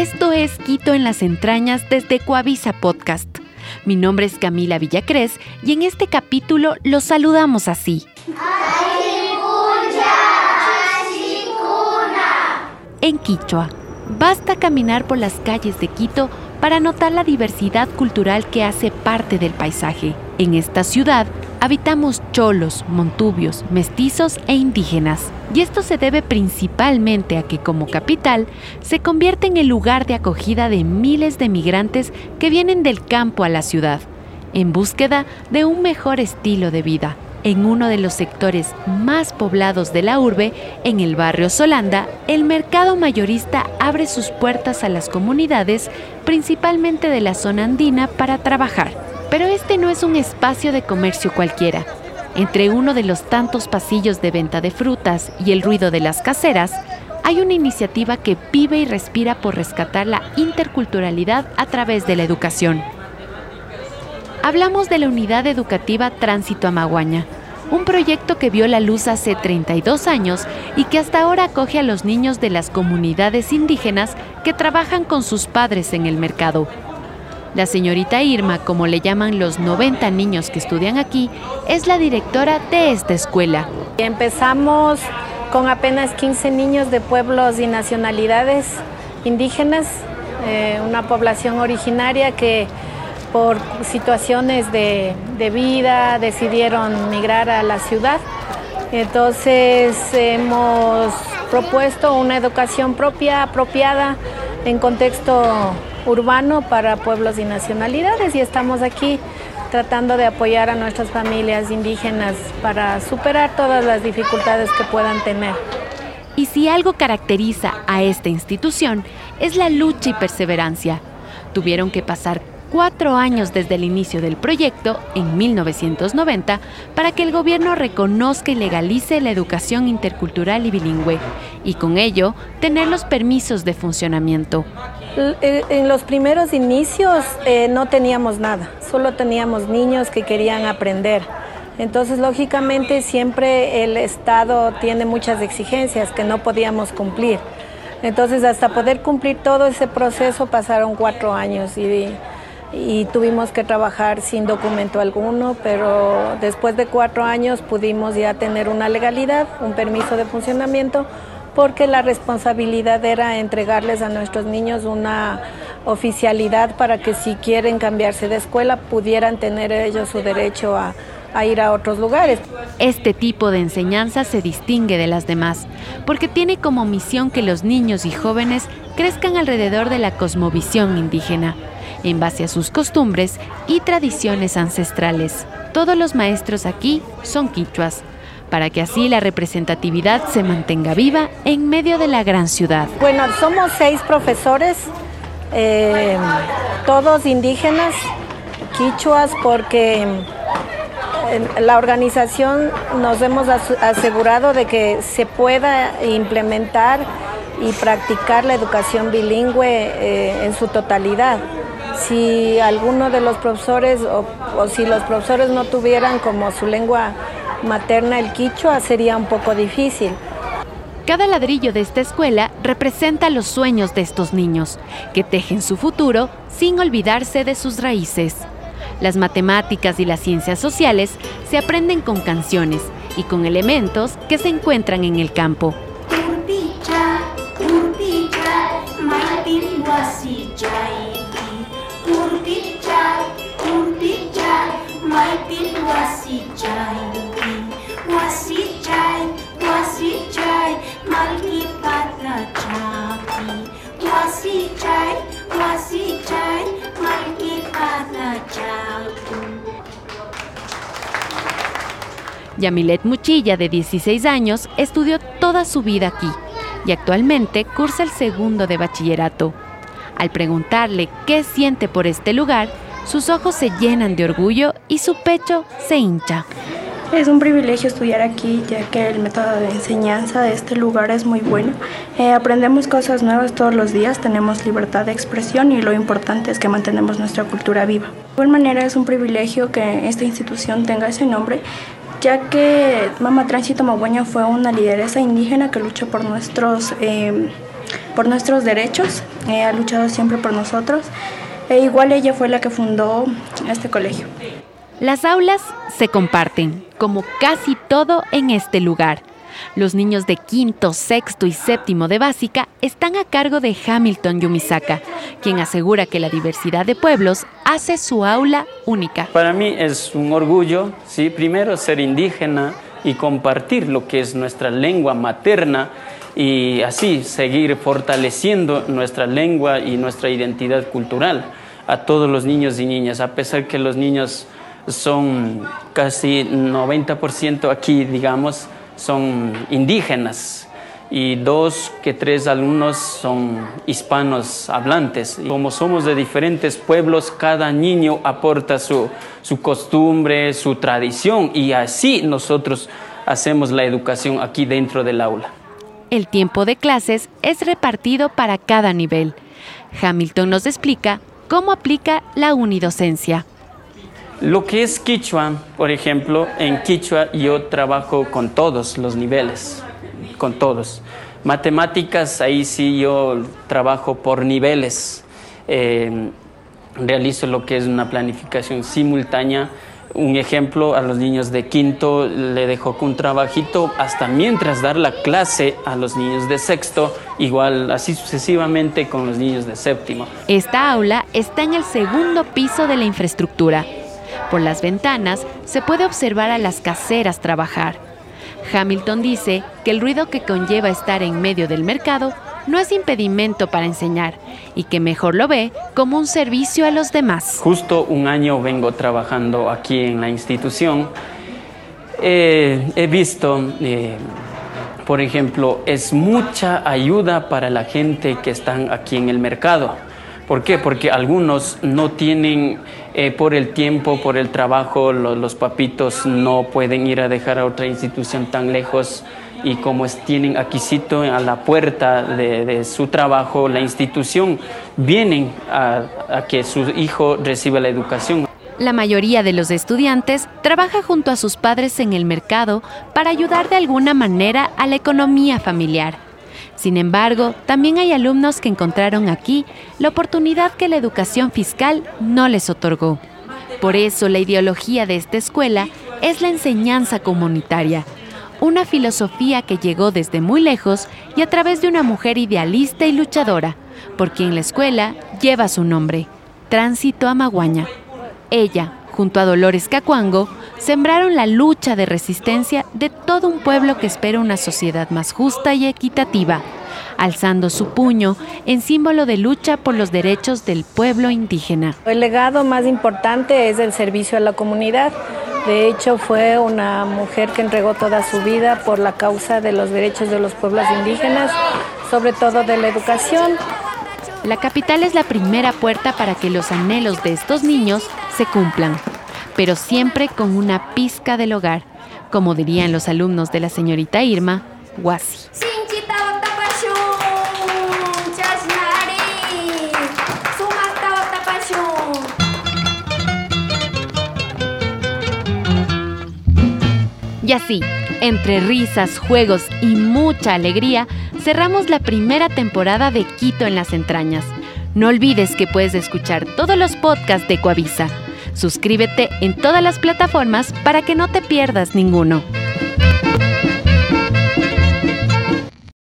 Esto es Quito en las entrañas desde Coavisa Podcast. Mi nombre es Camila Villacrés y en este capítulo los saludamos así. En Quichua, basta caminar por las calles de Quito para notar la diversidad cultural que hace parte del paisaje. En esta ciudad habitamos cholos, montubios, mestizos e indígenas. Y esto se debe principalmente a que como capital se convierte en el lugar de acogida de miles de migrantes que vienen del campo a la ciudad, en búsqueda de un mejor estilo de vida. En uno de los sectores más poblados de la urbe, en el barrio Solanda, el mercado mayorista abre sus puertas a las comunidades, principalmente de la zona andina, para trabajar. Pero este no es un espacio de comercio cualquiera. Entre uno de los tantos pasillos de venta de frutas y el ruido de las caseras, hay una iniciativa que vive y respira por rescatar la interculturalidad a través de la educación. Hablamos de la Unidad Educativa Tránsito Amaguaña, un proyecto que vio la luz hace 32 años y que hasta ahora acoge a los niños de las comunidades indígenas que trabajan con sus padres en el mercado. La señorita Irma, como le llaman los 90 niños que estudian aquí, es la directora de esta escuela. Empezamos con apenas 15 niños de pueblos y nacionalidades indígenas, eh, una población originaria que por situaciones de, vida decidieron migrar a la ciudad. Entonces hemos propuesto una educación propia, apropiada en contexto urbano para pueblos y nacionalidades y estamos aquí tratando de apoyar a nuestras familias indígenas para superar todas las dificultades que puedan tener. Y si algo caracteriza a esta institución es la lucha y perseverancia. Tuvieron que pasar cuatro años desde el inicio del proyecto, en 1990, para que el gobierno reconozca y legalice la educación intercultural y bilingüe, y con ello tener los permisos de funcionamiento. Eh, en los primeros inicios eh, no teníamos nada, solo teníamos niños que querían aprender. Entonces, lógicamente, siempre el Estado tiene muchas exigencias que no podíamos cumplir. Entonces, hasta poder cumplir todo ese proceso pasaron cuatro años y y tuvimos que trabajar sin documento alguno, pero después de cuatro años pudimos ya tener una legalidad, un permiso de funcionamiento, porque la responsabilidad era entregarles a nuestros niños una oficialidad para que si quieren cambiarse de escuela pudieran tener ellos su derecho a, a ir a otros lugares. Este tipo de enseñanza se distingue de las demás porque tiene como misión que los niños y jóvenes crezcan alrededor de la cosmovisión indígena en base a sus costumbres y tradiciones ancestrales. Todos los maestros aquí son quichuas, para que así la representatividad se mantenga viva en medio de la gran ciudad. Bueno, somos seis profesores, eh, todos indígenas, quichuas, porque la organización nos hemos asegurado de que se pueda implementar y practicar la educación bilingüe eh, en su totalidad si alguno de los profesores o, si los profesores no tuvieran como su lengua materna el quichua, sería un poco difícil. Cada ladrillo de esta escuela representa los sueños de estos niños, que tejen su futuro sin olvidarse de sus raíces. Las matemáticas y las ciencias sociales se aprenden con canciones y con elementos que se encuentran en el campo. Yamilet Muchilla, de 16 años, estudió toda su vida aquí y actualmente cursa el segundo de bachillerato. Al preguntarle qué siente por este lugar, sus ojos se llenan de orgullo y su pecho se hincha. Es un privilegio estudiar aquí ya que el método de enseñanza de este lugar es muy bueno. Eh, aprendemos cosas nuevas todos los días, tenemos libertad de expresión y lo importante es que mantenemos nuestra cultura viva. De igual manera es un privilegio que esta institución tenga ese nombre ya que Mama Tránsito Magüeña fue una lideresa indígena que luchó por nuestros eh, por nuestros derechos, ha luchado siempre por nosotros. E igual ella fue la que fundó este colegio. Las aulas se comparten, como casi todo en este lugar. Los niños de quinto, sexto y séptimo de básica están a cargo de Hamilton Yumisaka, quien asegura que la diversidad de pueblos hace su aula única. Para mí es un orgullo, ¿sí? primero ser indígena y compartir lo que es nuestra lengua materna y así seguir fortaleciendo nuestra lengua y nuestra identidad cultural a todos los niños y niñas, a pesar que los niños son casi 90% aquí, digamos, son indígenas y dos que tres alumnos son hispanos hablantes. Como somos de diferentes pueblos, cada niño aporta su, su costumbre, su tradición y así nosotros hacemos la educación aquí dentro del aula. El tiempo de clases es repartido para cada nivel. Hamilton nos explica cómo aplica la unidocencia. Lo que es Quichua, por ejemplo, en Quichua yo trabajo con todos los niveles, con todos. Matemáticas, ahí sí yo trabajo por niveles. Eh, realizo lo que es una planificación simultánea. Un ejemplo, a los niños de quinto le dejo un trabajito hasta mientras dar la clase a los niños de sexto, igual así sucesivamente con los niños de séptimo. Esta aula está en el segundo piso de la infraestructura por las ventanas se puede observar a las caseras trabajar. Hamilton dice que el ruido que conlleva estar en medio del mercado no es impedimento para enseñar y que mejor lo ve como un servicio a los demás. Justo un año vengo trabajando aquí en la institución. he visto, eh, por ejemplo, es mucha ayuda para la gente que están aquí en el mercado ¿Por qué? Porque algunos no tienen, eh, por el tiempo, por el trabajo, los, papitos no pueden ir a dejar a otra institución tan lejos y como tienen aquisito a la puerta de, su trabajo, la institución, vienen a, a que su hijo reciba la educación. La mayoría de los estudiantes trabaja junto a sus padres en el mercado para ayudar de alguna manera a la economía familiar. Sin embargo, también hay alumnos que encontraron aquí la oportunidad que la educación fiscal no les otorgó. Por eso la ideología de esta escuela es la enseñanza comunitaria, una filosofía que llegó desde muy lejos y a través de una mujer idealista y luchadora, por quien la escuela lleva su nombre, Tránsito a Maguaña. Ella, junto a Dolores Cacuango, sembraron la lucha de resistencia de todo un pueblo que espera una sociedad más justa y equitativa, alzando su puño en símbolo de lucha por los derechos del pueblo indígena. El legado más importante es el servicio a la comunidad. De hecho, fue una mujer que entregó toda su vida por la causa de los derechos de los pueblos indígenas, sobre todo de la educación. La capital es la primera puerta para que los anhelos de estos niños se cumplan pero siempre con una pizca del hogar, como dirían los alumnos de la señorita Irma, Guasi. Y así, entre risas, juegos y mucha alegría, cerramos la primera temporada de Quito en las entrañas. No olvides que puedes escuchar todos los podcasts de Coavisa Suscríbete en todas las plataformas para que no te pierdas ninguno.